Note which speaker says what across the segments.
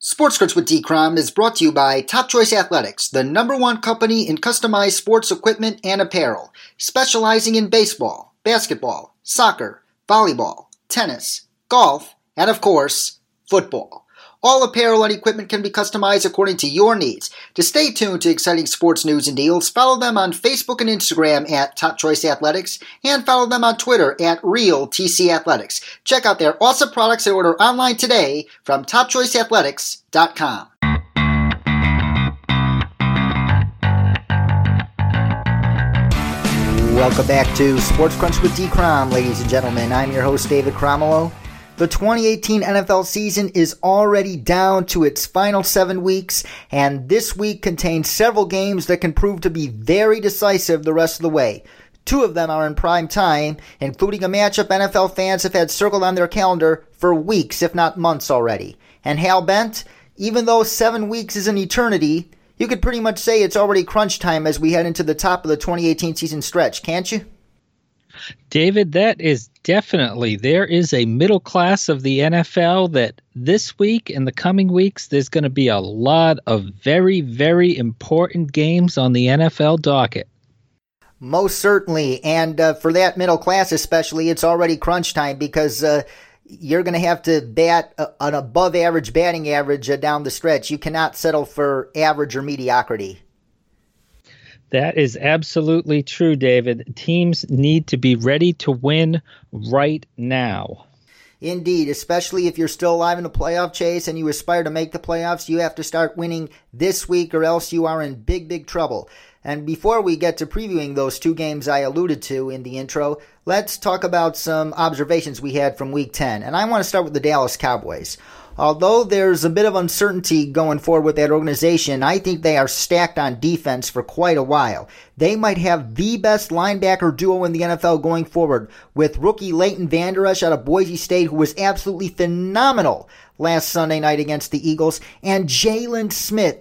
Speaker 1: Sports Crunch with D-Crom is brought to you by Top Choice Athletics, the number one company in customized sports equipment and apparel, specializing in baseball, basketball, soccer, volleyball, tennis, golf, and of course, football. All apparel and equipment can be customized according to your needs. To stay tuned to exciting sports news and deals, follow them on Facebook and Instagram at Top Choice Athletics and follow them on Twitter at Real TC Athletics. Check out their awesome products and order online today from TopChoiceAthletics.com. Welcome back to Sports Crunch with D. Crom, ladies and gentlemen. I'm your host, David Cromwell. The 2018 NFL season is already down to its final seven weeks, and this week contains several games that can prove to be very decisive the rest of the way. Two of them are in prime time, including a matchup NFL fans have had circled on their calendar for weeks, if not months already. And Hal Bent, even though seven weeks is an eternity, you could pretty much say it's already crunch time as we head into the top of the 2018 season stretch, can't you?
Speaker 2: David, that is definitely there is a middle class of the NFL that this week and the coming weeks there's going to be a lot of very very important games on the NFL docket.
Speaker 1: Most certainly, and uh, for that middle class especially, it's already crunch time because uh, you're going to have to bat a, an above average batting average uh, down the stretch. You cannot settle for average or mediocrity.
Speaker 2: That is absolutely true, David. Teams need to be ready to win right now.
Speaker 1: Indeed, especially if you're still alive in the playoff chase and you aspire to make the playoffs, you have to start winning this week or else you are in big, big trouble. And before we get to previewing those two games I alluded to in the intro, let's talk about some observations we had from week 10. And I want to start with the Dallas Cowboys. Although there's a bit of uncertainty going forward with that organization, I think they are stacked on defense for quite a while. They might have the best linebacker duo in the NFL going forward, with rookie Leighton Vander Esch out of Boise State, who was absolutely phenomenal last Sunday night against the Eagles, and Jaylon Smith.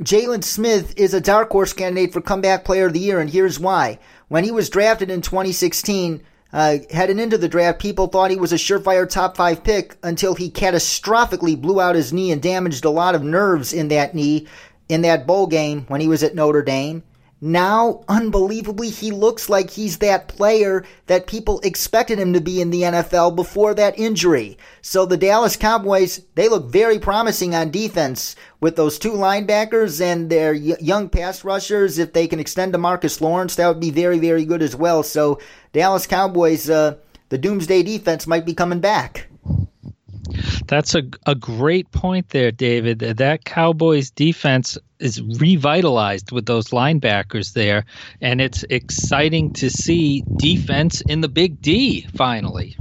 Speaker 1: Jaylon Smith is a dark horse candidate for comeback player of the year, and here's why. When he was drafted in 2016, uh, heading into the draft, people thought he was a surefire top five pick until he catastrophically blew out his knee and damaged a lot of nerves in that knee in that bowl game when he was at Notre Dame. Now, unbelievably, he looks like he's that player that people expected him to be in the NFL before that injury. So the Dallas Cowboys, they look very promising on defense with those two linebackers and their young pass rushers. If they can extend DeMarcus Lawrence, that would be very, very good as well. So Dallas Cowboys, uh, the doomsday defense might be coming back.
Speaker 2: That's a, a great point there, David. That Cowboys defense is revitalized with those linebackers there, and it's exciting to see defense in the big D finally.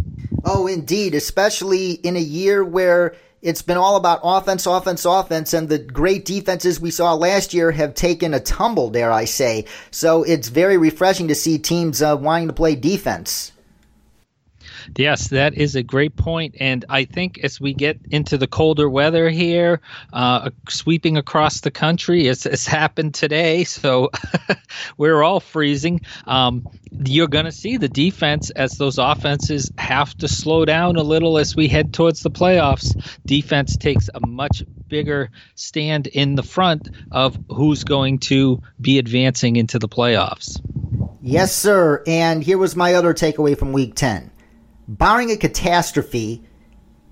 Speaker 1: Oh, indeed, especially in a year where it's been all about offense, offense, offense, and the great defenses we saw last year have taken a tumble, dare I say. So it's very refreshing to see teams uh, wanting to play defense.
Speaker 2: Yes, that is a great point. And I think as we get into the colder weather here, uh, sweeping across the country, it's, it's happened today. So we're all freezing. Um, you're going to see the defense as those offenses have to slow down a little as we head towards the playoffs. Defense takes a much bigger stand in the front of who's going to be advancing into the playoffs.
Speaker 1: Yes, sir. And here was my other takeaway from week 10 barring a catastrophe,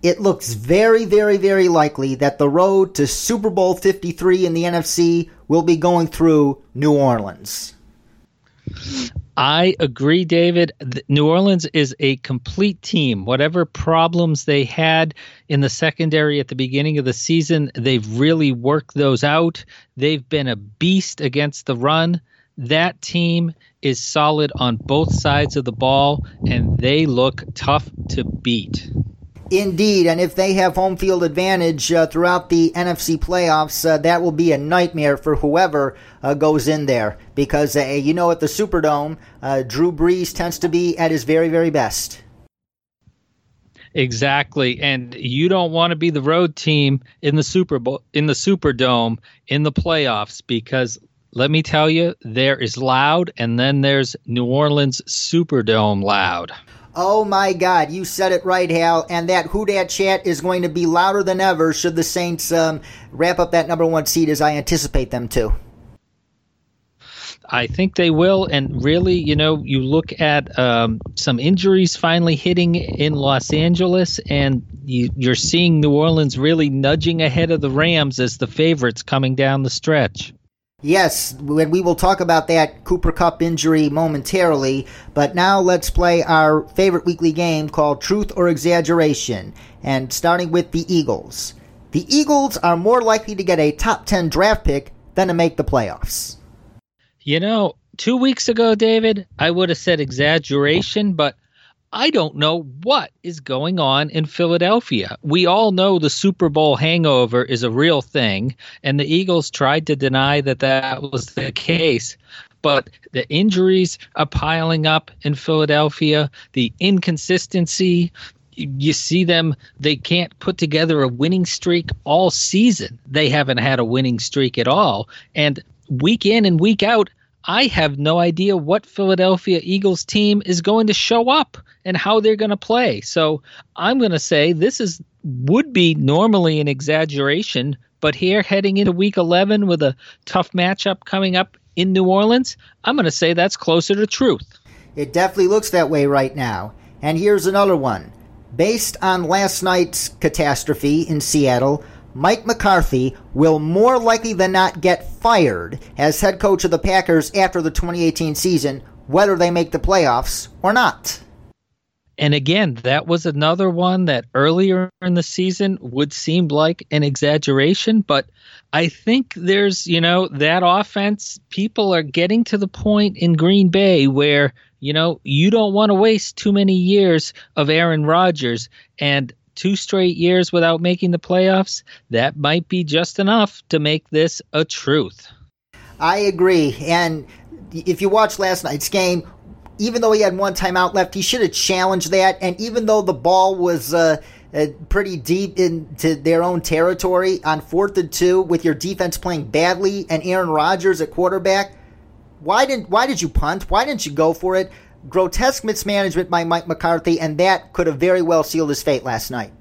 Speaker 1: it looks very, very, very likely that the road to Super Bowl 53 in the NFC will be going through New Orleans.
Speaker 2: I agree, David. New Orleans is a complete team. Whatever problems they had in the secondary at the beginning of the season, they've really worked those out. They've been a beast against the run. That team is solid on both sides of the ball, and they look tough to beat.
Speaker 1: Indeed, and if they have home field advantage uh, throughout the NFC playoffs, uh, that will be a nightmare for whoever uh, goes in there. Because, uh, you know, at the Superdome, uh, Drew Brees tends to be at his very, very best.
Speaker 2: Exactly, and you don't want to be the road team in the Super Bowl in the Superdome in the playoffs because let me tell you, there is loud, and then there's New Orleans Superdome loud.
Speaker 1: Oh my God, you said it right, Hal. And that Who Dat chat is going to be louder than ever should the Saints um, wrap up that number one seed as I anticipate them to.
Speaker 2: I think they will. And really, you know, you look at um, some injuries finally hitting in Los Angeles, and you, you're seeing New Orleans really nudging ahead of the Rams as the favorites coming down the stretch.
Speaker 1: Yes, we will talk about that Cooper Kupp injury momentarily, but now let's play our favorite weekly game called Truth or Exaggeration, and starting with the Eagles. The Eagles are more likely to get a top 10 draft pick than to make the playoffs.
Speaker 2: You know, two weeks ago, David, I would have said exaggeration, but I don't know what is going on in Philadelphia. We all know the Super Bowl hangover is a real thing, and the Eagles tried to deny that that was the case. But the injuries are piling up in Philadelphia, the inconsistency. You see them, they can't put together a winning streak all season. They haven't had a winning streak at all. And week in and week out, I have no idea what Philadelphia Eagles team is going to show up and how they're going to play. So I'm going to say this is would be normally an exaggeration, but here heading into week 11 with a tough matchup coming up in New Orleans, I'm going to say that's closer to truth.
Speaker 1: It definitely looks that way right now. And here's another one. Based on last night's catastrophe in Seattle, Mike McCarthy will more likely than not get fired as head coach of the Packers after the 2018 season, whether they make the playoffs or not.
Speaker 2: And again, that was another one that earlier in the season would seem like an exaggeration, but I think there's, you know, that offense, people are getting to the point in Green Bay where, you know, you don't want to waste too many years of Aaron Rodgers. And two straight years without making the playoffs, that might be just enough to make this a truth.
Speaker 1: I agree. And if you watch last night's game, even though he had one timeout left, he should have challenged that. And even though the ball was uh, uh, pretty deep into their own territory on fourth and two, with your defense playing badly and Aaron Rodgers at quarterback, why didn't why did you punt? Why didn't you go for it? Grotesque mismanagement by Mike McCarthy, and that could have very well sealed his fate last night.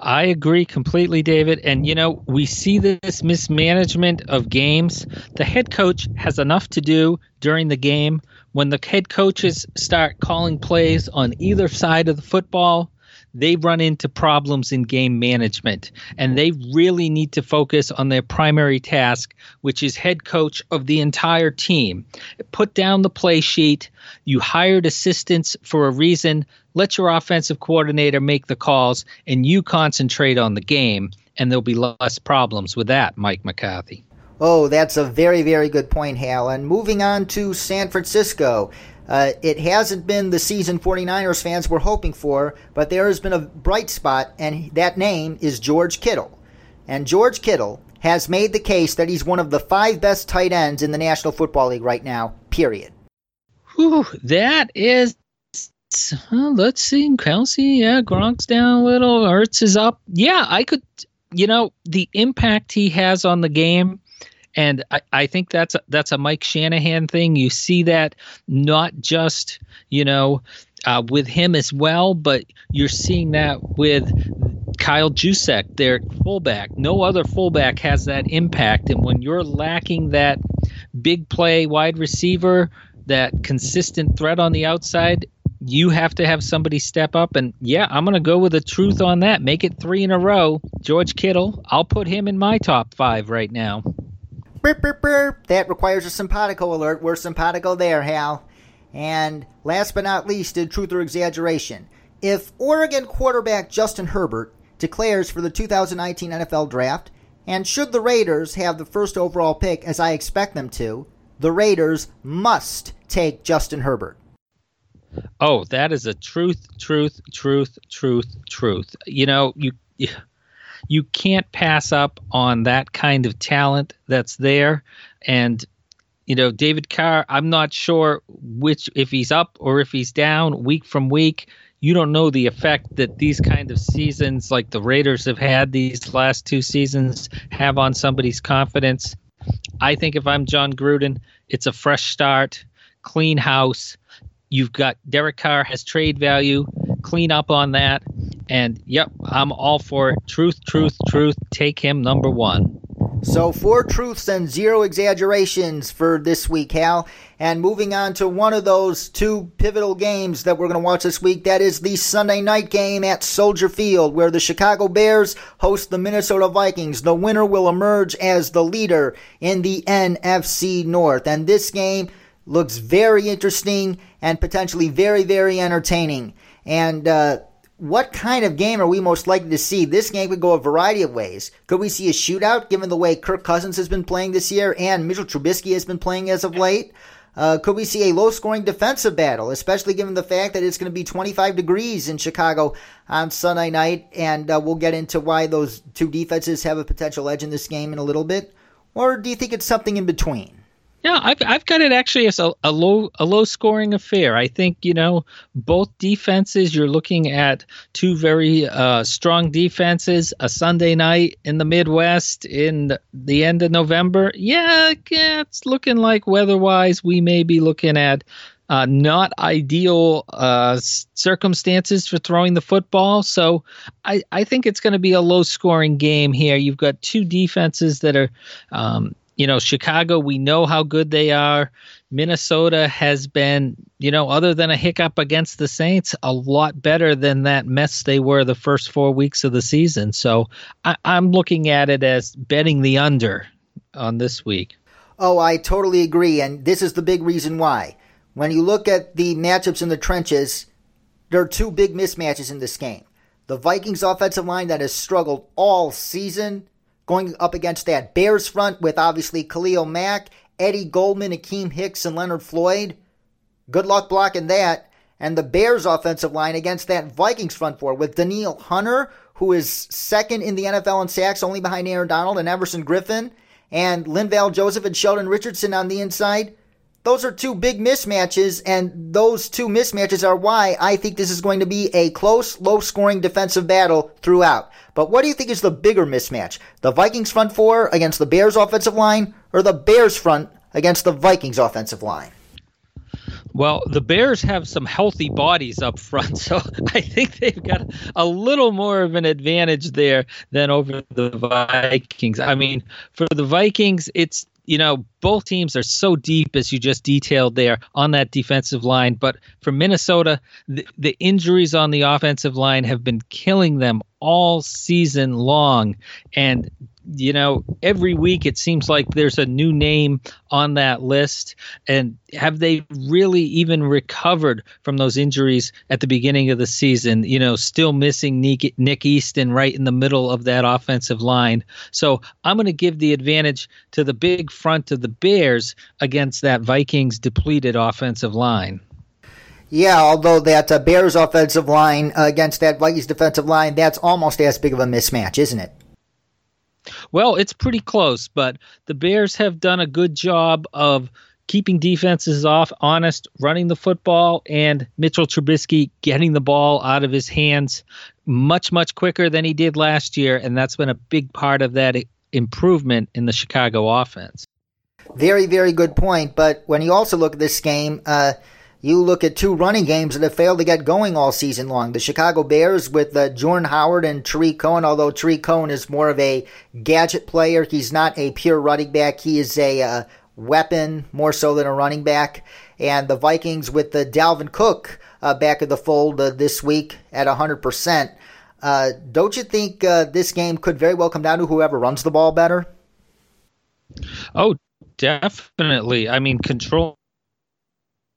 Speaker 2: I agree completely, David. And, you know, we see this mismanagement of games. The head coach has enough to do during the game. When the head coaches start calling plays on either side of the football, they run into problems in game management and they really need to focus on their primary task which is head coach of the entire team put down the play sheet you hired assistants for a reason let your offensive coordinator make the calls and you concentrate on the game and there'll be less problems with that mike mccarthy
Speaker 1: Oh, that's a very, very good point, Hal. And moving on to San Francisco. Uh, it hasn't been the season 49ers fans were hoping for, but there has been a bright spot, and that name is George Kittle. And George Kittle has made the case that he's one of the five best tight ends in the National Football League right now, period.
Speaker 2: Whew, that is. Uh, let's see. Kelce. yeah, Gronk's down a little. Ertz is up. Yeah, I could. You know, the impact he has on the game and I, I think that's a, that's a Mike Shanahan thing. You see that not just you know uh, with him as well, but you're seeing that with Kyle Juszczyk, their fullback. No other fullback has that impact, and when you're lacking that big play wide receiver, that consistent threat on the outside, you have to have somebody step up. And yeah, I'm going to go with the truth on that. Make it three in a row. George Kittle, I'll put him in my top five right now.
Speaker 1: Burp, burp, burp. That requires a simpatico alert. We're simpatico there, Hal. And last but not least, in truth or exaggeration, if Oregon quarterback Justin Herbert declares for the 2019 NFL Draft, and should the Raiders have the first overall pick, as I expect them to, the Raiders must take Justin Herbert.
Speaker 2: Oh, that is a truth, truth, truth, truth, truth. You know, you you can't pass up on that kind of talent that's there. And you know, David Carr, I'm not sure which if he's up or if he's down week from week. You don't know the effect that these kind of seasons, like the Raiders have had these last two seasons, have on somebody's confidence. I think if I'm Jon Gruden, it's a fresh start, clean house, you've got Derek Carr has trade value. Clean up on that. And yep, I'm all for it. Truth, truth, truth. Take him number one.
Speaker 1: So, four truths and zero exaggerations for this week, Hal. And moving on to one of those two pivotal games that we're going to watch this week, that is the Sunday night game at Soldier Field, where the Chicago Bears host the Minnesota Vikings. The winner will emerge as the leader in the NFC North. And this game looks very interesting and potentially very, very entertaining. And, uh, what kind of game are we most likely to see? This game could go a variety of ways. Could we see a shootout given the way Kirk Cousins has been playing this year and Mitchell Trubisky has been playing as of late? Uh, could we see a low scoring defensive battle, especially given the fact that it's going to be 25 degrees in Chicago on Sunday night? And uh, we'll get into why those two defenses have a potential edge in this game in a little bit. Or do you think it's something in between?
Speaker 2: Yeah, I've I've got it actually as a, a low a low scoring affair. I think you know both defenses. You're looking at two very uh, strong defenses. A Sunday night in the Midwest in the end of November. Yeah, yeah it's looking like weather-wise we may be looking at uh, not ideal uh, circumstances for throwing the football. So I, I think it's going to be a low scoring game here. You've got two defenses that are um, you know, Chicago, we know how good they are. Minnesota has been, you know, other than a hiccup against the Saints, a lot better than that mess they were the first four weeks of the season. So I, am looking at it as betting the under on this week.
Speaker 1: Oh, I totally agree. And this is the big reason why. When you look at the matchups in the trenches, there are two big mismatches in this game. The Vikings offensive line that has struggled all season going up against that Bears front with obviously Khalil Mack, Eddie Goldman, Akiem Hicks, and Leonard Floyd. Good luck blocking that. And the Bears offensive line against that Vikings front four with Danielle Hunter, who is second in the NFL in sacks, only behind Aaron Donald and Everson Griffen, and Linval Joseph and Sheldon Richardson on the inside. Those are two big mismatches, and those two mismatches are why I think this is going to be a close, low scoring defensive battle throughout. But what do you think is the bigger mismatch? The Vikings front four against the Bears offensive line, or the Bears front against the Vikings offensive line?
Speaker 2: Well, the Bears have some healthy bodies up front, so I think they've got a little more of an advantage there than over the Vikings. I mean, for the Vikings, it's you know, both teams are so deep, as you just detailed there, on that defensive line. But for Minnesota, the, the injuries on the offensive line have been killing them all season long. And you know, every week it seems like there's a new name on that list. And have they really even recovered from those injuries at the beginning of the season? You know, still missing Nick, Nick Easton right in the middle of that offensive line. So I'm going to give the advantage to the big front of the Bears against that Vikings depleted offensive line.
Speaker 1: Yeah, although that uh, Bears offensive line uh, against that Vikings defensive line, that's almost as big of a mismatch, isn't it?
Speaker 2: Well, it's pretty close, but the Bears have done a good job of keeping defenses off, honest, running the football, and Mitchell Trubisky getting the ball out of his hands much, much quicker than he did last year. And that's been a big part of that improvement in the Chicago offense.
Speaker 1: Very, very good point. But when you also look at this game, uh, you look at two running games that have failed to get going all season long. The Chicago Bears with uh, Jordan Howard and Tarik Cohen, although Tarik Cohen is more of a gadget player. He's not a pure running back. He is a uh, weapon more so than a running back. And the Vikings with the Dalvin Cook uh, back of the fold uh, this week at 100%. Uh, don't you think uh, this game could very well come down to whoever runs the ball better?
Speaker 2: Oh, definitely. I mean, control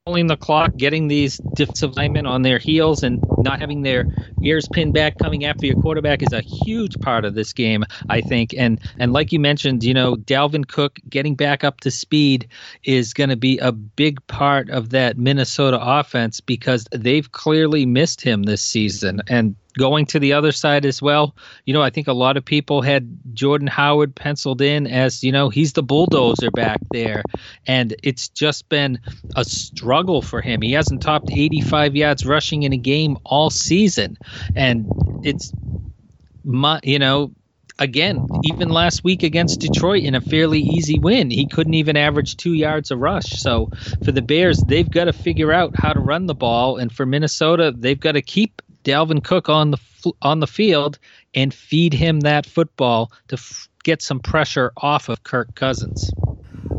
Speaker 2: controlling the clock, getting these defensive linemen on their heels, and not having their ears pinned back coming after your quarterback is a huge part of this game, I think. And and like you mentioned, you know, Dalvin Cook getting back up to speed is going to be a big part of that Minnesota offense because they've clearly missed him this season. And going to the other side as well. You know, I think a lot of people had Jordan Howard penciled in as, you know, he's the bulldozer back there. And it's just been a struggle for him. He hasn't topped 85 yards rushing in a game all season. And it's, my, you know, again, even last week against Detroit in a fairly easy win, he couldn't even average two yards a rush. So for the Bears, they've got to figure out how to run the ball, and for Minnesota, they've got to keep Dalvin Cook on the on the field and feed him that football to f- get some pressure off of Kirk Cousins.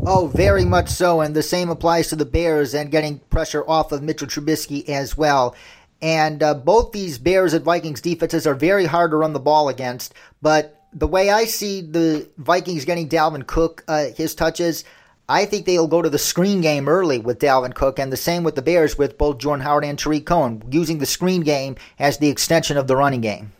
Speaker 1: Oh, very much so. And the same applies to the Bears and getting pressure off of Mitchell Trubisky as well. And uh, both these Bears and Vikings defenses are very hard to run the ball against. But the way I see the Vikings getting Dalvin Cook uh, his touches, I think they'll go to the screen game early with Dalvin Cook, and the same with the Bears with both Jordan Howard and Tarik Cohen, using the screen game as the extension of the running game.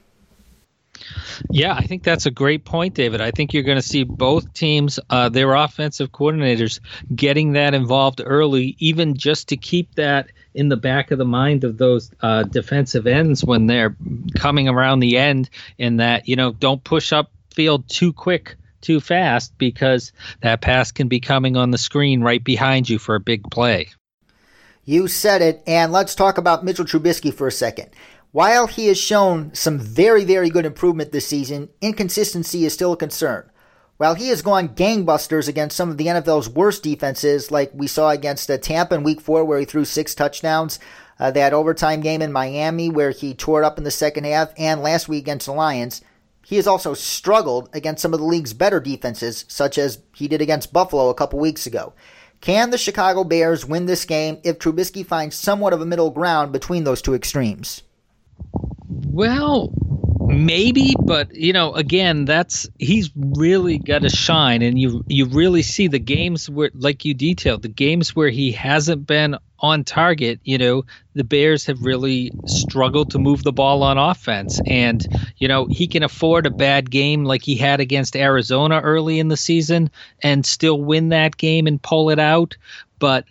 Speaker 2: Yeah, I think that's a great point, David. I think you're going to see both teams, uh, their offensive coordinators, getting that involved early, even just to keep that in the back of the mind of those uh, defensive ends when they're coming around the end. In that, you know, don't push up field too quick too fast because that pass can be coming on the screen right behind you for a big play.
Speaker 1: You said it, and let's talk about Mitchell Trubisky for a second. While he has shown some very, very good improvement this season, inconsistency is still a concern. While he has gone gangbusters against some of the NFL's worst defenses, like we saw against Tampa in Week 4, where he threw six touchdowns, uh, that overtime game in Miami, where he tore it up in the second half, and last week against the Lions, he has also struggled against some of the league's better defenses, such as he did against Buffalo a couple weeks ago. Can the Chicago Bears win this game if Trubisky finds somewhat of a middle ground between those two extremes?
Speaker 2: Well, maybe, but you know, again, that's he's really got to shine, and you you really see the games where, like you detailed, the games where he hasn't been on target. You know, the Bears have really struggled to move the ball on offense, and you know he can afford a bad game like he had against Arizona early in the season and still win that game and pull it out, but.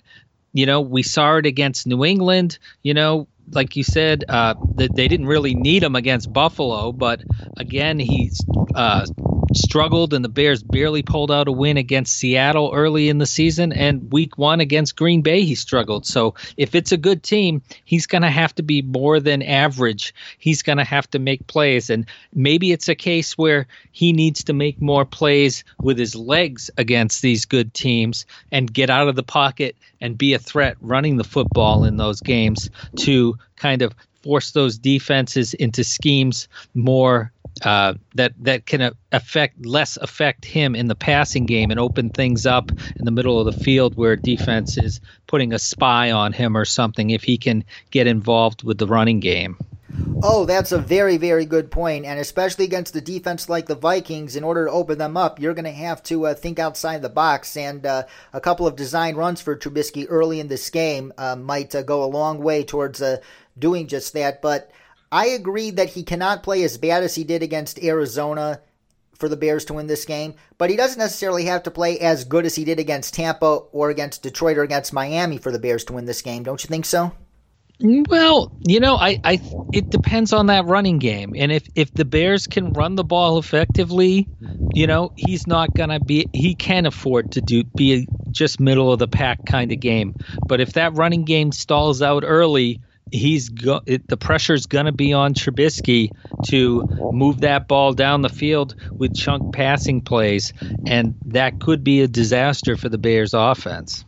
Speaker 2: You know, we saw it against New England. You know, like you said, uh, that they didn't really need him against Buffalo, but again, he's uh, struggled, and the Bears barely pulled out a win against Seattle early in the season. And week one against Green Bay, he struggled. So if it's a good team, he's going to have to be more than average. He's going to have to make plays. And maybe it's a case where he needs to make more plays with his legs against these good teams and get out of the pocket and be a threat running the football in those games to kind of force those defenses into schemes more uh, that that can affect less affect him in the passing game and open things up in the middle of the field where defense is putting a spy on him or something if he can get involved with the running game.
Speaker 1: Oh, that's a very, very good point. And especially against the defense like the Vikings, in order to open them up, you're going to have to uh, think outside the box. And uh, a couple of design runs for Trubisky early in this game uh, might uh, go a long way towards uh, doing just that. But I agree that he cannot play as bad as he did against Arizona for the Bears to win this game, but he doesn't necessarily have to play as good as he did against Tampa or against Detroit or against Miami for the Bears to win this game. Don't you think so?
Speaker 2: Well, you know, I, I, it depends on that running game, and if if the Bears can run the ball effectively, you know, he's not gonna be. He can afford to do be a just middle of the pack kind of game. But if that running game stalls out early, he's go- it, the pressure's going to be on Trubisky to move that ball down the field with chunk passing plays, and that could be a disaster for the Bears' offense.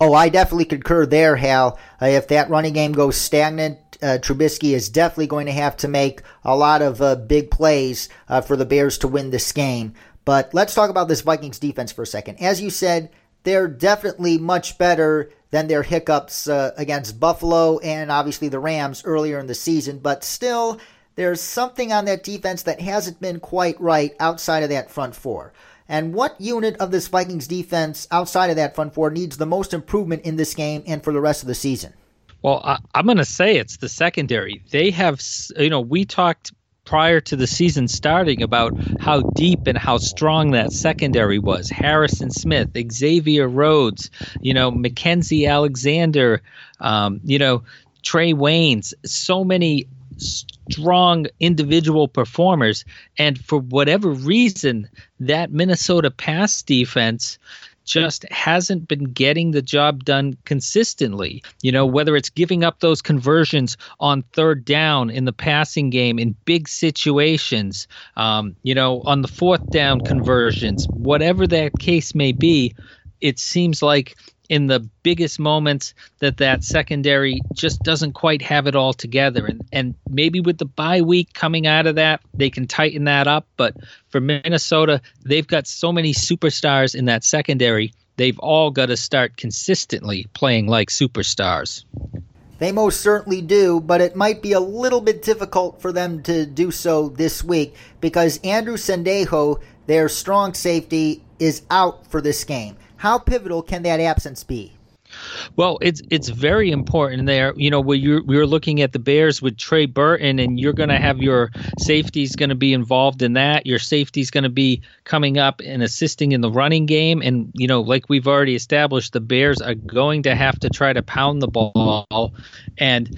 Speaker 1: Oh, I definitely concur there, Hal. Uh, if that running game goes stagnant, uh, Trubisky is definitely going to have to make a lot of uh, big plays uh, for the Bears to win this game. But let's talk about this Vikings defense for a second. As you said, they're definitely much better than their hiccups uh, against Buffalo and obviously the Rams earlier in the season. But still, there's something on that defense that hasn't been quite right outside of that front four. And what unit of this Vikings defense outside of that front four needs the most improvement in this game and for the rest of the season?
Speaker 2: Well, I, am going to say it's the secondary. They have, you know, we talked prior to the season starting about how deep and how strong that secondary was. Harrison Smith, Xavier Rhodes, you know, Mackensie Alexander, um, you know, Trae Waynes, so many strong individual performers. And for whatever reason, that Minnesota pass defense just hasn't been getting the job done consistently. You know, whether it's giving up those conversions on third down in the passing game in big situations, um, you know, on the fourth down conversions, whatever that case may be, it seems like in the biggest moments that that secondary just doesn't quite have it all together. And and maybe with the bye week coming out of that they can tighten that up. But for Minnesota they've got so many superstars in that secondary they've all got to start consistently playing like superstars.
Speaker 1: They most certainly do, but it might be a little bit difficult for them to do so this week because Andrew Sendejo, their strong safety, is out for this game. How pivotal can that absence be?
Speaker 2: Well, it's it's very important there. You know, where you're we are looking at the Bears with Trey Burton, and you're going to have your safeties going to be involved in that. Your safety's going to be coming up and assisting in the running game, and you know, like we've already established, the Bears are going to have to try to pound the ball, and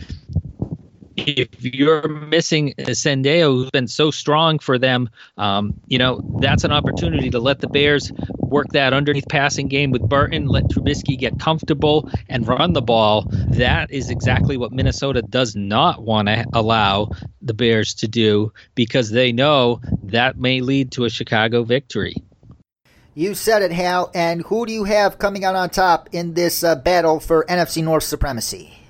Speaker 2: if you're missing Sendejo, who's been so strong for them, um, you know, that's an opportunity to let the Bears work that underneath passing game with Burton, let Trubisky get comfortable and run the ball. That is exactly what Minnesota does not want to allow the Bears to do because they know that may lead to a Chicago victory.
Speaker 1: You said it, Hal. And who do you have coming out on top in this uh, battle for NFC North supremacy?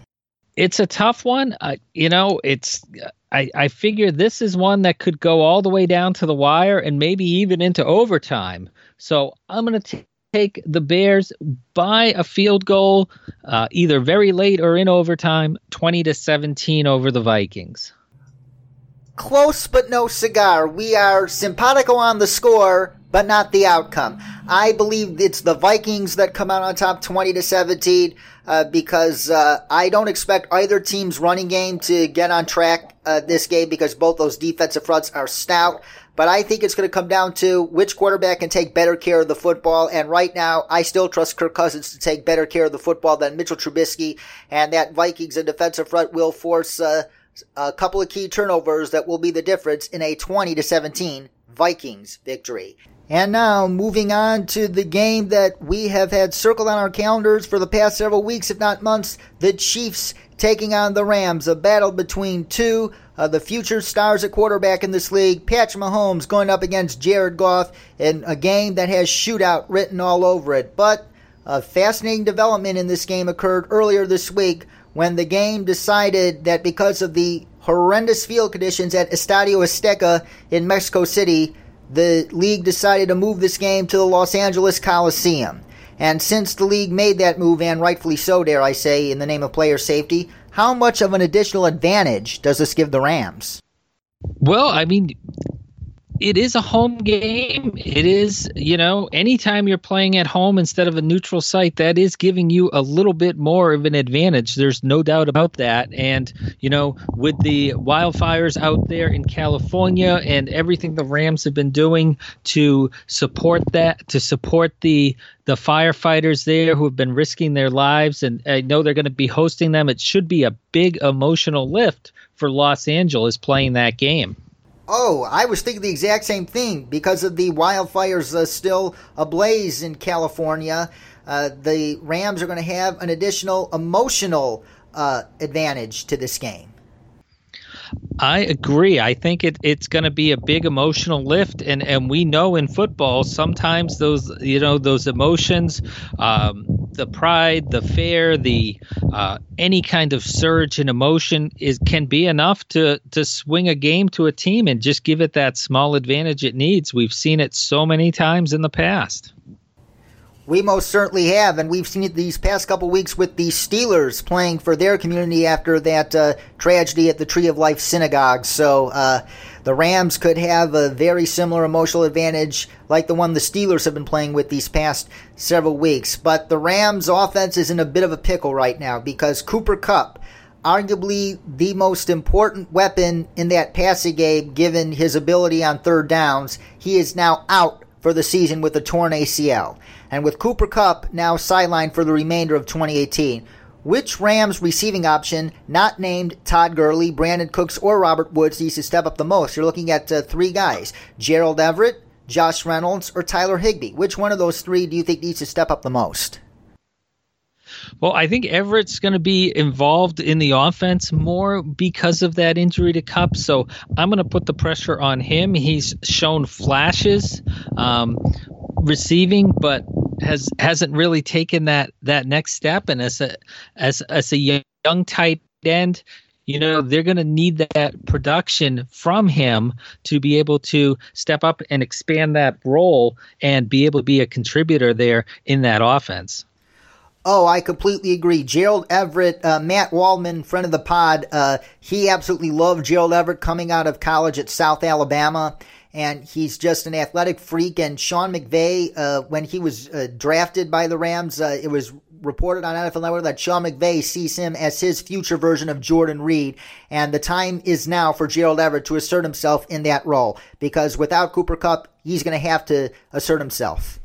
Speaker 2: It's a tough one. Uh, you know, it's I, I figure this is one that could go all the way down to the wire and maybe even into overtime. So I'm going to take the Bears by a field goal, uh, either very late or in overtime, 20 to 17 over the Vikings.
Speaker 1: Close but no cigar. We are simpatico on the score, but not the outcome. I believe it's the Vikings that come out on top 20 to 17 uh, because uh, I don't expect either team's running game to get on track uh, this game because both those defensive fronts are stout. But I think it's going to come down to which quarterback can take better care of the football. And right now, I still trust Kirk Cousins to take better care of the football than Mitchell Trubisky. And that Vikings and defensive front will force uh, a couple of key turnovers that will be the difference in a 20 to 17 Vikings victory. And now, moving on to the game that we have had circled on our calendars for the past several weeks, if not months, the Chiefs taking on the Rams. A battle between two of the future stars at quarterback in this league. Patrick Mahomes going up against Jared Goff in a game that has shootout written all over it. But a fascinating development in this game occurred earlier this week when the game decided that because of the horrendous field conditions at Estadio Azteca in Mexico City, the league decided to move this game to the Los Angeles Coliseum. And since the league made that move, and rightfully so, dare I say, in the name of player safety, how much of an additional advantage does this give the Rams?
Speaker 2: Well, I mean, it is a home game. It is, you know, anytime you're playing at home instead of a neutral site, that is giving you a little bit more of an advantage. There's no doubt about that. And, you know, with the wildfires out there in California and everything the Rams have been doing to support that, to support the the firefighters there who have been risking their lives and I know they're going to be hosting them. It should be a big emotional lift for Los Angeles playing that game.
Speaker 1: Oh, I was thinking the exact same thing because of the wildfires uh, still ablaze in California. Uh, the Rams are going to have an additional emotional uh, advantage to this game.
Speaker 2: I agree. I think it, it's going to be a big emotional lift, and, and we know in football sometimes those you know those emotions, um, the pride, the fear, the uh, any kind of surge in emotion is can be enough to to swing a game to a team and just give it that small advantage it needs. We've seen it so many times in the past.
Speaker 1: We most certainly have, and we've seen it these past couple weeks with the Steelers playing for their community after that uh, tragedy at the Tree of Life Synagogue. So uh, the Rams could have a very similar emotional advantage like the one the Steelers have been playing with these past several weeks. But the Rams' offense is in a bit of a pickle right now because Cooper Kupp, arguably the most important weapon in that passing game, given his ability on third downs, he is now out for the season with a torn ACL. And with Cooper Kupp now sidelined for the remainder of 2018, which Rams receiving option, not named Todd Gurley, Brandin Cooks, or Robert Woods, needs to step up the most? You're looking at uh, three guys Gerald Everett, Josh Reynolds, or Tyler Higbee? Which one of those three do you think needs to step up the most?
Speaker 2: Well, I think Everett's going to be involved in the offense more because of that injury to Kupp. So I'm going to put the pressure on him. He's shown flashes um, receiving, but has hasn't really taken that that next step. And as a as as a young tight end, you know they're going to need that production from him to be able to step up and expand that role and be able to be a contributor there in that offense.
Speaker 1: Oh, I completely agree. Gerald Everett, uh, Matt Waldman, friend of the pod, uh, he absolutely loved Gerald Everett coming out of college at South Alabama. And he's just an athletic freak. And Sean McVay, uh, when he was uh, drafted by the Rams, uh, it was reported on NFL Network that Sean McVay sees him as his future version of Jordan Reed. And the time is now for Gerald Everett to assert himself in that role because without Cooper Kupp, he's going to have to assert himself.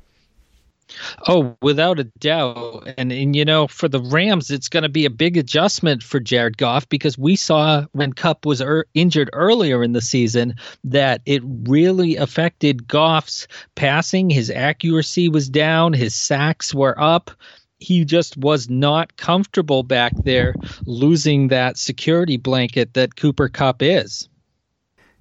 Speaker 2: Oh, without a doubt. And, and you know, for the Rams, it's going to be a big adjustment for Jared Goff because we saw when Kupp was er- injured earlier in the season that it really affected Goff's passing. His accuracy was down, his sacks were up. He just was not comfortable back there losing that security blanket that Cooper Kupp is.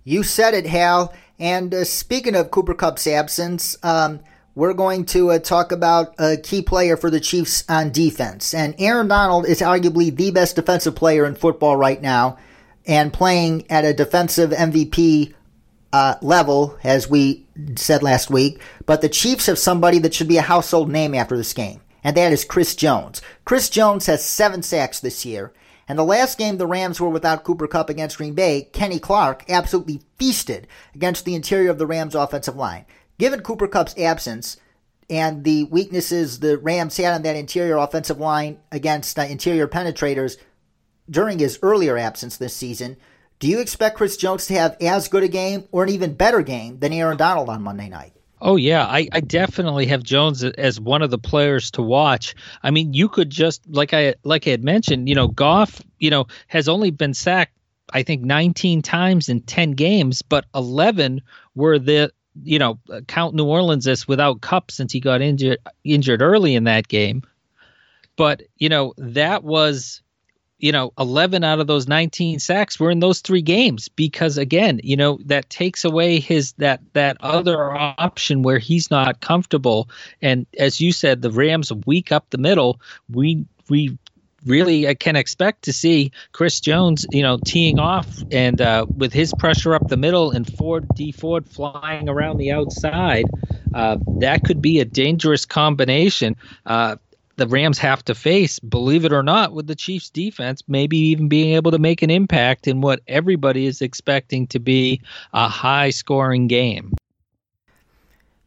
Speaker 1: You said it, Hal. And uh, speaking of Cooper Kupp's absence, um, we're going to uh, talk about a key player for the Chiefs on defense. And Aaron Donald is arguably the best defensive player in football right now and playing at a defensive MVP uh, level, as we said last week. But the Chiefs have somebody that should be a household name after this game, and that is Chris Jones. Chris Jones has seven sacks this year. And the last game the Rams were without Cooper Kupp against Green Bay, Kenny Clark absolutely feasted against the interior of the Rams offensive line. Given Cooper Kupp's absence and the weaknesses the Rams had on that interior offensive line against uh, interior penetrators during his earlier absence this season, do you expect Chris Jones to have as good a game or an even better game than Aaron Donald on Monday night?
Speaker 2: Oh yeah, I, I definitely have Jones as one of the players to watch. I mean, you could just like I like I had mentioned, you know, Goff, you know, has only been sacked I think 19 times in 10 games, but 11 were the you know, uh, count New Orleans as without Kupp since he got injured injured early in that game. But you know that was, you know, 11 out of those 19 sacks were in those three games because again, you know, that takes away his that that other option where he's not comfortable. And as you said, the Rams weak up the middle. We we really I can expect to see Chris Jones, you know, teeing off and uh, with his pressure up the middle and Ford Dee Ford flying around the outside. Uh, that could be a dangerous combination. Uh, the Rams have to face, believe it or not, with the Chiefs defense, maybe even being able to make an impact in what everybody is expecting to be a high scoring game.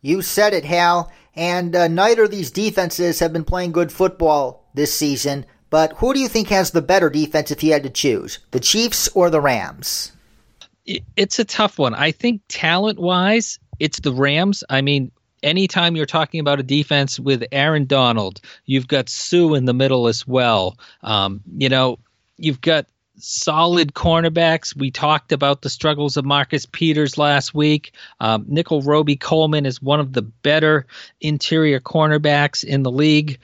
Speaker 1: You said it, Hal. And uh, neither of these defenses have been playing good football this season. But who do you think has the better defense if you had to choose, the Chiefs or the Rams?
Speaker 2: It's a tough one. I think talent wise, it's the Rams. I mean, anytime you're talking about a defense with Aaron Donald, you've got Suh in the middle as well. Um, you know, you've got solid cornerbacks. We talked about the struggles of Marcus Peters last week. Um, Nickell Robey-Coleman is one of the better interior cornerbacks in the league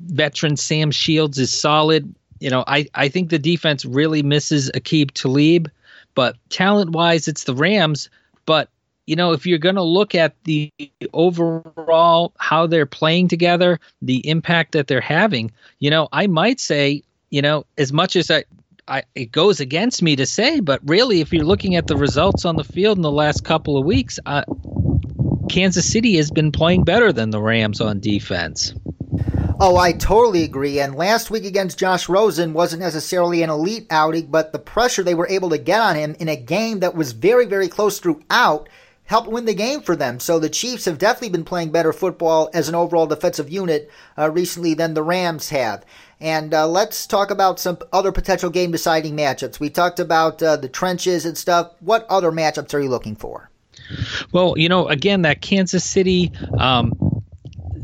Speaker 2: veteran Sam Shields is solid. You know, I, I think the defense really misses Aqib Talib, but talent wise, it's the Rams. But, you know, if you're going to look at the overall how they're playing together, the impact that they're having, you know, I might say, you know, as much as I, I, it goes against me to say, but really, if you're looking at the results on the field in the last couple of weeks, uh, Kansas City has been playing better than the Rams on defense.
Speaker 1: Oh, I totally agree. And last week against Josh Rosen wasn't necessarily an elite outing, but the pressure they were able to get on him in a game that was very, very close throughout helped win the game for them. So the Chiefs have definitely been playing better football as an overall defensive unit uh, recently than the Rams have. And uh, let's talk about some other potential game deciding matchups. We talked about uh, the trenches and stuff. What other matchups are you looking for?
Speaker 2: Well, you know, again, that Kansas City, um,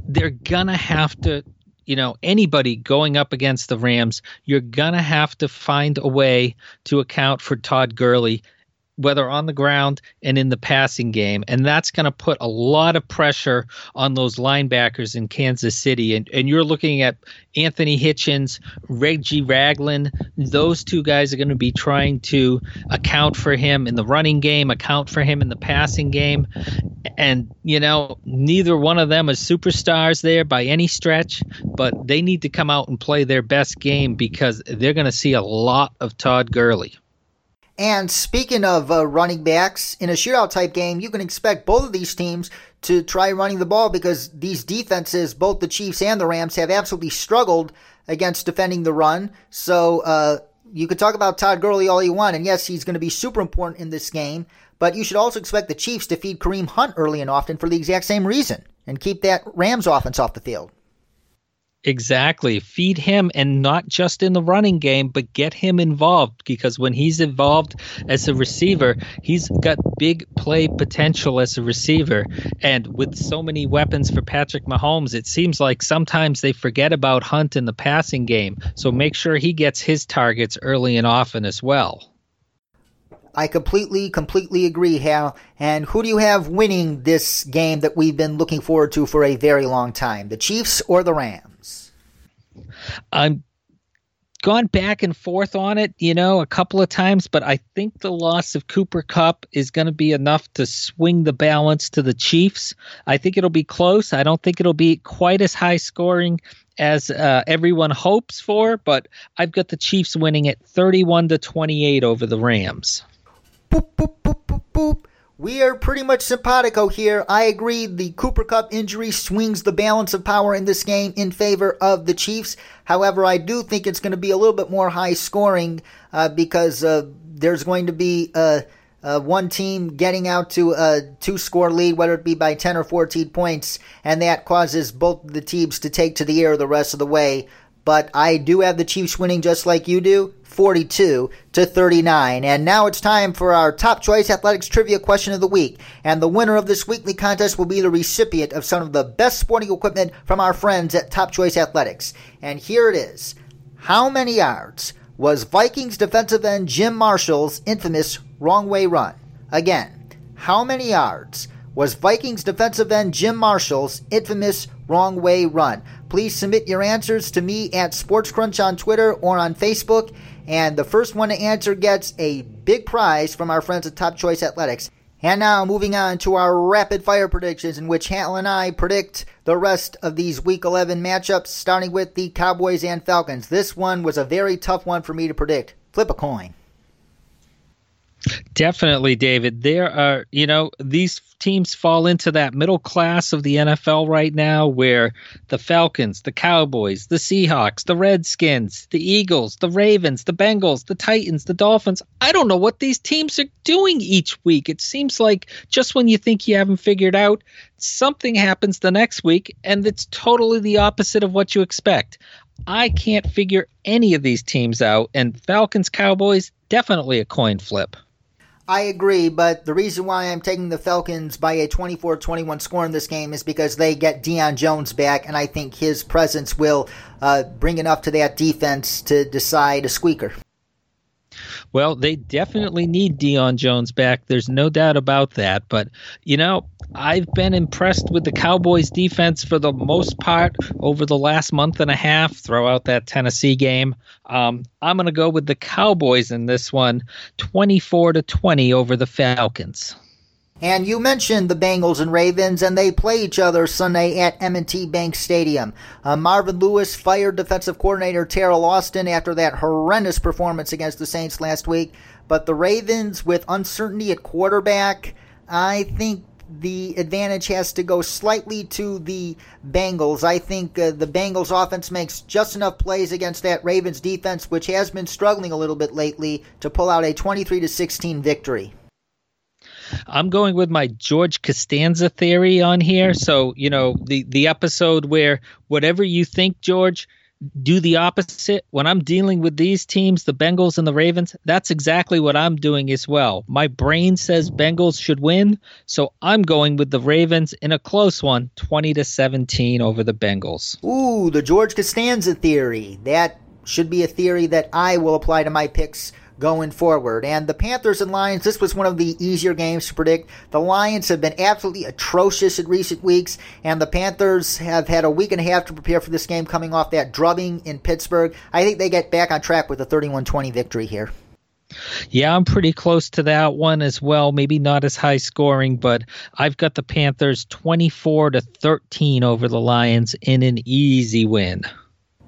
Speaker 2: they're going to have to you know anybody going up against the Rams, you're gonna have to find a way to account for Todd Gurley whether on the ground and in the passing game. And that's going to put a lot of pressure on those linebackers in Kansas City. And, and you're looking at Anthony Hitchens, Reggie Ragland. Those two guys are going to be trying to account for him in the running game, account for him in the passing game. And, you know, neither one of them is superstars there by any stretch, but they need to come out and play their best game because they're going to see a lot of Todd Gurley.
Speaker 1: And speaking of uh, running backs, in a shootout type game, you can expect both of these teams to try running the ball because these defenses, both the Chiefs and the Rams, have absolutely struggled against defending the run. So uh, you could talk about Todd Gurley all you want, and yes, he's going to be super important in this game. But you should also expect the Chiefs to feed Kareem Hunt early and often for the exact same reason and keep that Rams offense off the field.
Speaker 2: Exactly. Feed him and not just in the running game, but get him involved because when he's involved as a receiver, he's got big play potential as a receiver. And with so many weapons for Patrick Mahomes, it seems like sometimes they forget about Hunt in the passing game. So make sure he gets his targets early and often as well.
Speaker 1: I completely, completely agree, Hal. And who do you have winning this game that we've been looking forward to for a very long time? The Chiefs or the Rams?
Speaker 2: I'm gone back and forth on it, you know, a couple of times, but I think the loss of Cooper Kupp is going to be enough to swing the balance to the Chiefs. I think it'll be close. I don't think it'll be quite as high scoring as uh, everyone hopes for, but I've got the Chiefs winning at 31 to 28 over the Rams.
Speaker 1: Boop, boop, boop, boop, boop. we are pretty much simpatico here. I agree. The Cooper Kupp injury swings the balance of power in this game in favor of the Chiefs. However, I do think it's going to be a little bit more high scoring uh, because uh, there's going to be uh, uh one team getting out to a two score lead, whether it be by 10 or 14 points, and that causes both the teams to take to the air the rest of the way. But I do have the Chiefs winning just like you do. 42 to 39. And now it's time for our top choice athletics trivia question of the week. And the winner of this weekly contest will be the recipient of some of the best sporting equipment from our friends at Top Choice Athletics. And here it is. How many yards was Vikings defensive end Jim Marshall's infamous wrong way run? Again, how many yards was Vikings defensive end Jim Marshall's infamous wrong way run? Please submit your answers to me at SportsCrunch on Twitter or on Facebook and the first one to answer gets a big prize from our friends at Top Choice Athletics. And now moving on to our rapid fire predictions, in which Hal and I predict the rest of these Week 11 matchups, starting with the Cowboys and Falcons. This one was a very tough one for me to predict. Flip a coin.
Speaker 2: Definitely, David. There are, you know, these teams fall into that middle class of the NFL right now where the Falcons, the Cowboys, the Seahawks, the Redskins, the Eagles, the Ravens, the Bengals, the Titans, the Dolphins. I don't know what these teams are doing each week. It seems like just when you think you haven't figured out, something happens the next week and it's totally the opposite of what you expect. I can't figure any of these teams out, and Falcons Cowboys definitely a coin flip.
Speaker 1: I agree, but the reason why I'm taking the Falcons by a 24 21 score in this game is because they get Deion Jones back, and I think his presence will uh, bring enough to that defense to decide a squeaker.
Speaker 2: Well, they definitely need Deion Jones back. There's no doubt about that. But, you know, I've been impressed with the Cowboys defense for the most part over the last month and a half, throw out that Tennessee game. Um, I'm going to go with the Cowboys in this one, 24 to 20 over the Falcons.
Speaker 1: And you mentioned the Bengals and Ravens, and they play each other Sunday at M&T Bank Stadium. Uh, Marvin Lewis fired defensive coordinator Teryl Austin after that horrendous performance against the Saints last week. But the Ravens, with uncertainty at quarterback, I think the advantage has to go slightly to the Bengals. I think uh, the Bengals offense makes just enough plays against that Ravens defense, which has been struggling a little bit lately, to pull out a 23 to 16 victory.
Speaker 2: I'm going with my George Costanza theory on here. So, you know, the the episode where whatever you think, George, do the opposite. When I'm dealing with these teams, the Bengals and the Ravens, that's exactly what I'm doing as well. My brain says Bengals should win, so I'm going with the Ravens in a close one, 20 to 17 over the Bengals.
Speaker 1: Ooh, the George Costanza theory. That should be a theory that I will apply to my picks going forward. And the Panthers and Lions, this was one of the easier games to predict. The Lions have been absolutely atrocious in recent weeks, and the Panthers have had a week and a half to prepare for this game coming off that drubbing in Pittsburgh. I think they get back on track with a 31 20 victory here.
Speaker 2: Yeah, I'm pretty close to that one as well. Maybe not as high scoring, but I've got the Panthers 24 to 13 over the Lions in an easy win.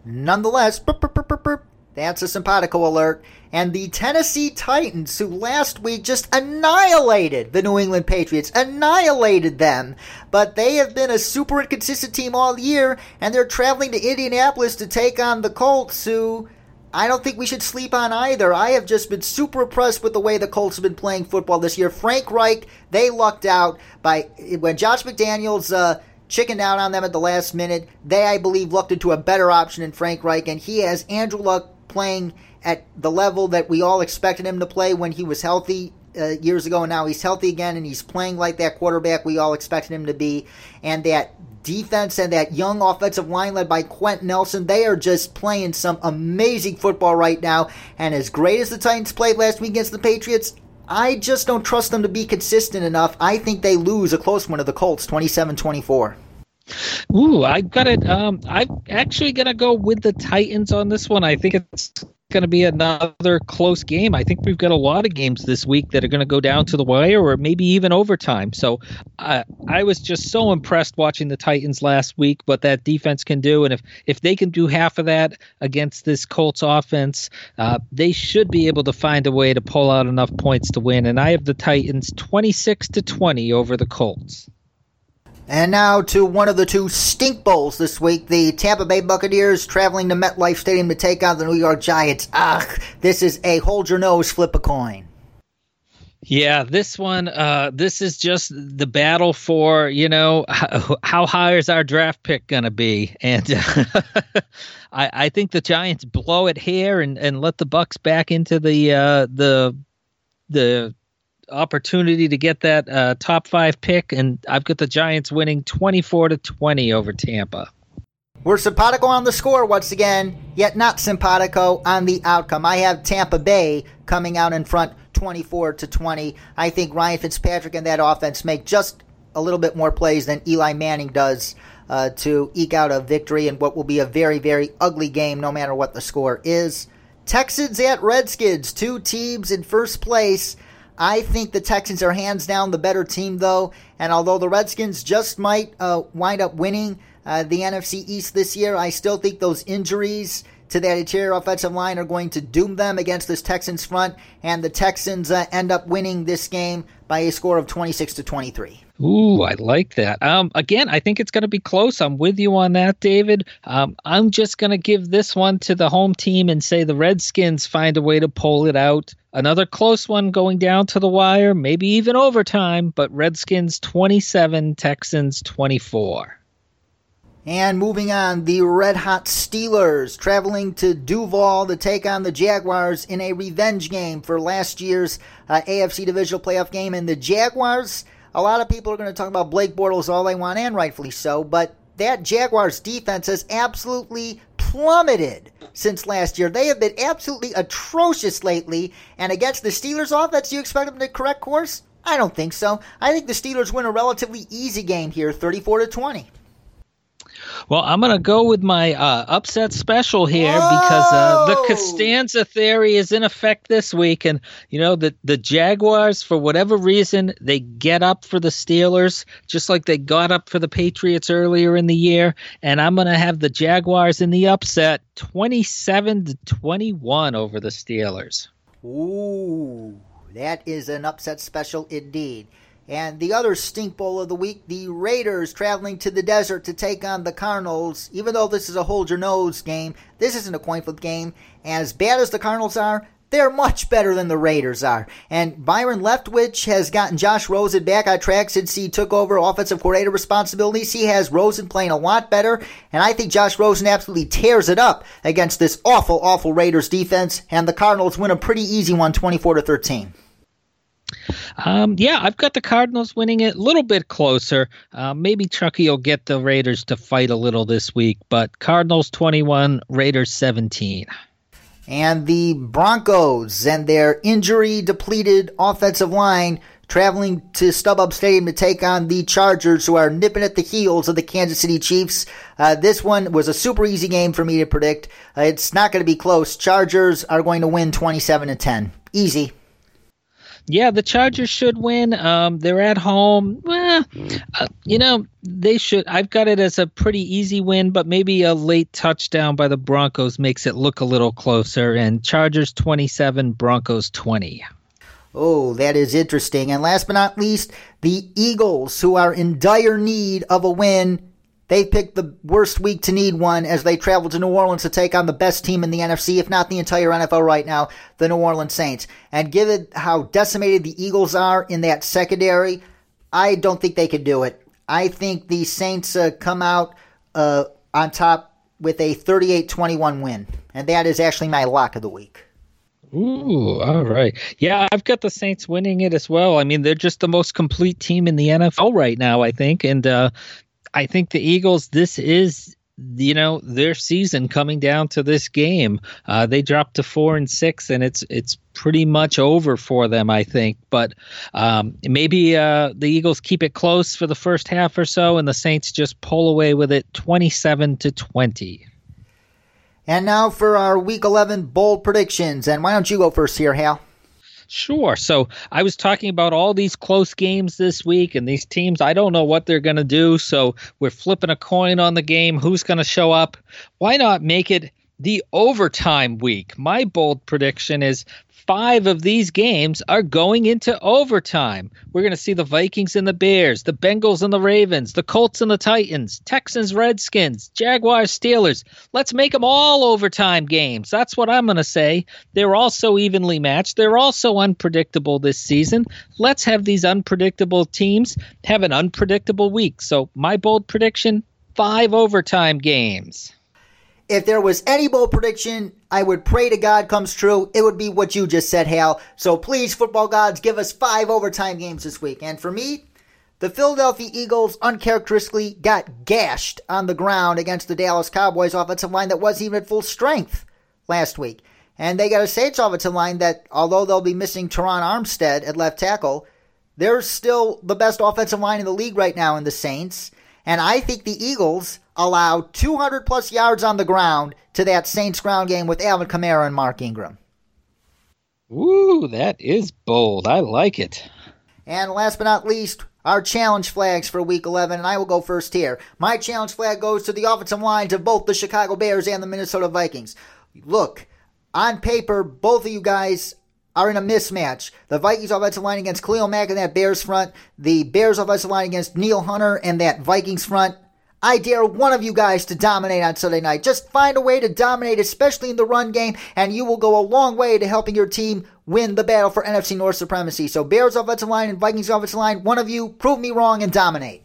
Speaker 1: Nonetheless, burp, burp, burp, that's a simpatico alert. And the Tennessee Titans, who last week just annihilated the New England Patriots, annihilated them. But they have been a super inconsistent team all year, and they're traveling to Indianapolis to take on the Colts, who I don't think we should sleep on either. I have just been super impressed with the way the Colts have been playing football this year. Frank Reich, they lucked out by when Josh McDaniels uh, chickened out on them at the last minute. They, I believe, looked into a better option in Frank Reich, and he has Andrew Luck playing at the level that we all expected him to play when he was healthy uh, years ago. And now he's healthy again, and he's playing like that quarterback we all expected him to be. And that defense and that young offensive line led by Quenton Nelson, they are just playing some amazing football right now. And as great as the Titans played last week against the Patriots, I just don't trust them to be consistent enough. I think they lose a close one to the Colts, 27 24.
Speaker 2: Ooh, I got it. Um, I'm actually gonna go with the Titans on this one. I think it's going to be another close game. I think we've got a lot of games this week that are going to go down to the wire or maybe even overtime. So uh, I was just so impressed watching the Titans last week, what that defense can do. And if, if they can do half of that against this Colts offense, uh, they should be able to find a way to pull out enough points to win. And I have the Titans 26 to 20 over the Colts.
Speaker 1: And now to one of the two stink bowls this week. The Tampa Bay Buccaneers traveling to MetLife Stadium to take on the New York Giants. Ugh, this is a hold your nose, flip a coin.
Speaker 2: Yeah, this one, uh, this is just the battle for, you know, how, how high is our draft pick going to be? And I, I think the Giants blow it here and, and let the Bucks back into the uh, the the opportunity to get that uh, top five pick, and I've got the Giants winning 24 to 20 over Tampa.
Speaker 1: We're simpatico on the score once again, yet not simpatico on the outcome. I have Tampa Bay coming out in front 24 to 20. I think Ryan Fitzpatrick and that offense make just a little bit more plays than Eli Manning does uh, to eke out a victory in what will be a very, very ugly game, no matter what the score is. Texans at Redskins, two teams in first place. I think the Texans are hands down the better team, though. And although the Redskins just might uh, wind up winning uh, the NFC East this year, I still think those injuries to that interior offensive line are going to doom them against this Texans front. And the Texans uh, end up winning this game by a score of 26 to 23.
Speaker 2: Ooh, I like that. Um, again, I think it's going to be close. I'm with you on that, David. Um, I'm just going to give this one to the home team and say the Redskins find a way to pull it out. Another close one going down to the wire, maybe even overtime, but Redskins 27, Texans 24.
Speaker 1: And moving on, the Red Hot Steelers traveling to Duval to take on the Jaguars in a revenge game for last year's uh, AFC Divisional Playoff game. And the Jaguars a lot of people are going to talk about Blake Bortles all they want, and rightfully so, but that Jaguars defense has absolutely plummeted since last year. They have been absolutely atrocious lately, and against the Steelers offense, you expect them to correct course? I don't think so. I think the Steelers win a relatively easy game here, 34 to 20.
Speaker 2: Well, I'm going to go with my uh, upset special here Whoa! because uh, the Costanza theory is in effect this week, and you know the the Jaguars, for whatever reason, they get up for the Steelers just like they got up for the Patriots earlier in the year, and I'm going to have the Jaguars in the upset, 27 to 21 over the Steelers.
Speaker 1: Ooh, that is an upset special indeed. And the other stink bowl of the week, the Raiders traveling to the desert to take on the Cardinals. Even though this is a hold your nose game, this isn't a coin flip game. As bad as the Cardinals are, they're much better than the Raiders are. And Byron Leftwich has gotten Josh Rosen back on track since he took over offensive coordinator responsibilities. He has Rosen playing a lot better, and I think Josh Rosen absolutely tears it up against this awful, awful Raiders defense. And the Cardinals win a pretty easy one, 24 to 13.
Speaker 2: Um, yeah, I've got the Cardinals winning it a little bit closer. Uh, maybe Chucky will get the Raiders to fight a little this week, but Cardinals 21, Raiders 17.
Speaker 1: And the Broncos and their injury depleted offensive line traveling to StubHub Stadium to take on the Chargers, who are nipping at the heels of the Kansas City Chiefs. Uh, this one was a super easy game for me to predict. Uh, it's not going to be close. Chargers are going to win 27 to 10. Easy.
Speaker 2: Yeah, the Chargers should win. Um, they're at home. Well, uh, you know, they should. I've got it as a pretty easy win, but maybe a late touchdown by the Broncos makes it look a little closer. And Chargers 27, Broncos 20.
Speaker 1: Oh, that is interesting. And last but not least, the Eagles, who are in dire need of a win. They picked the worst week to need one as they travel to New Orleans to take on the best team in the NFC, if not the entire NFL right now, the New Orleans Saints. And given how decimated the Eagles are in that secondary, I don't think they could do it. I think the Saints uh, come out uh, on top with a 38 21 win. And that is actually my lock of the week.
Speaker 2: Ooh, all right. Yeah, I've got the Saints winning it as well. I mean, they're just the most complete team in the NFL right now, I think. And uh, I think the Eagles, this is you know their season coming down to this game uh, they dropped to four and six and it's it's pretty much over for them i think but um, maybe uh, the eagles keep it close for the first half or so and the saints just pull away with it 27 to 20
Speaker 1: and now for our Week 11 bold predictions. And why don't you go first here, Hal?
Speaker 2: Sure. So I was talking about all these close games this week and these teams. I don't know what they're going to do. So we're flipping a coin on the game. Who's going to show up? Why not make it the overtime week? My bold prediction is five of these games are going into overtime. We're going to see the Vikings and the Bears, the Bengals and the Ravens, the Colts and the Titans, Texans, Redskins, Jaguars, Steelers. Let's make them all overtime games. That's what I'm going to say. They're all so evenly matched. They're all so unpredictable this season. Let's have these unpredictable teams have an unpredictable week. So, my bold prediction five overtime games
Speaker 1: if there was any bold prediction I would pray to God comes true, it would be what you just said, Hal. So please, football gods, give us five overtime games this week. And for me, the Philadelphia Eagles uncharacteristically got gashed on the ground against the Dallas Cowboys offensive line that wasn't even at full strength last week. And they got a Saints offensive line that, although they'll be missing Terron Armstead at left tackle, they're still the best offensive line in the league right now in the Saints. And I think the Eagles allow 200 plus yards on the ground to that Saints ground game with Alvin Kamara and Mark Ingram.
Speaker 2: Ooh, that is bold. I like it.
Speaker 1: And last but not least, our challenge flags for week 11, and I will go first here. My challenge flag goes to the offensive lines of both the Chicago Bears and the Minnesota Vikings. Look, on paper, both of you guys are in a mismatch. The Vikings offensive line against Khalil Mack and that Bears front, the Bears offensive line against Danielle Hunter and that Vikings front. I dare one of you guys to dominate on Sunday night. Just find a way to dominate, especially in the run game, and you will go a long way to helping your team win the battle for NFC North supremacy. So, Bears offensive line and Vikings offensive line, one of you prove me wrong and dominate.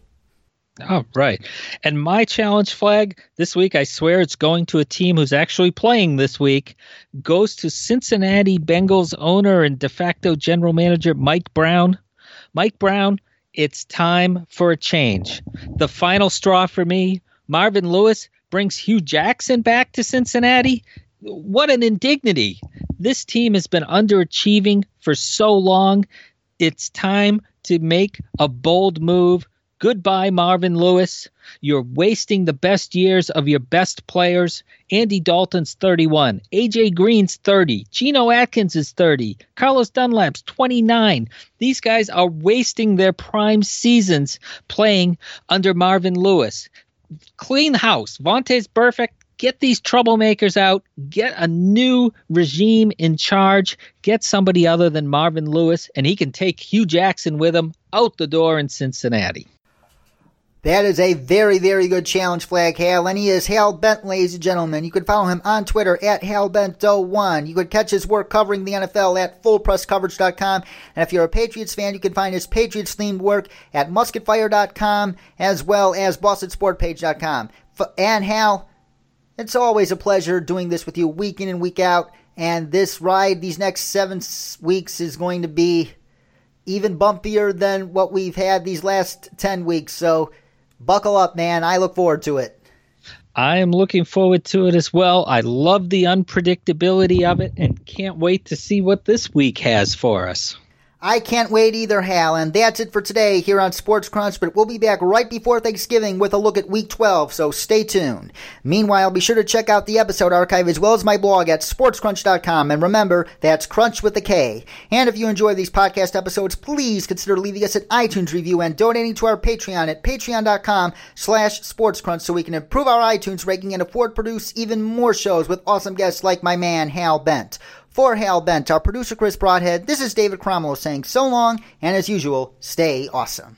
Speaker 2: Oh, right. And my challenge flag this week, I swear it's going to a team who's actually playing this week, goes to Cincinnati Bengals owner and de facto general manager Mike Brown. Mike Brown it's time for a change. The final straw for me Marvin Lewis brings Hue Jackson back to Cincinnati. What an indignity. This team has been underachieving for so long. It's time to make a bold move Goodbye, Marvin Lewis. You're wasting the best years of your best players. Andy Dalton's 31. AJ Green's 30. Geno Atkins is 30. Carlos Dunlap's 29. These guys are wasting their prime seasons playing under Marvin Lewis. Clean house. Vontaze Burfict. Get these troublemakers out. Get a new regime in charge. Get somebody other than Marvin Lewis, and he can take Hue Jackson with him out the door in Cincinnati.
Speaker 1: That is a very, very good challenge flag, Hal, and he is Hal Bent, ladies and gentlemen. You can follow him on Twitter at HalBent01. You could catch his work covering the NFL at FullPressCoverage.com. And if you're a Patriots fan, you can find his Patriots-themed work at MusketFire.com as well as BostonSportPage.com. And Hal, it's always a pleasure doing this with you week in and week out. And this ride, these next seven weeks, is going to be even bumpier than what we've had these last 10 weeks. So, buckle up, man. I look forward to it.
Speaker 2: I am looking forward to it as well. I love the unpredictability of it and can't wait to see what this week has for us.
Speaker 1: I can't wait either, Hal. And that's it for today here on Sports Crunch, but we'll be back right before Thanksgiving with a look at Week 12, so stay tuned. Meanwhile, be sure to check out the episode archive as well as my blog at sportscrunch.com. And remember, that's Crunch with a K. And if you enjoy these podcast episodes, please consider leaving us an iTunes review and donating to our Patreon at patreon.com slash sportscrunch so we can improve our iTunes ranking and afford to produce even more shows with awesome guests like my man, Hal Bent. For Hal Bent, our producer Chris Broadhead, this is David Cromwell saying so long, and as usual, stay awesome.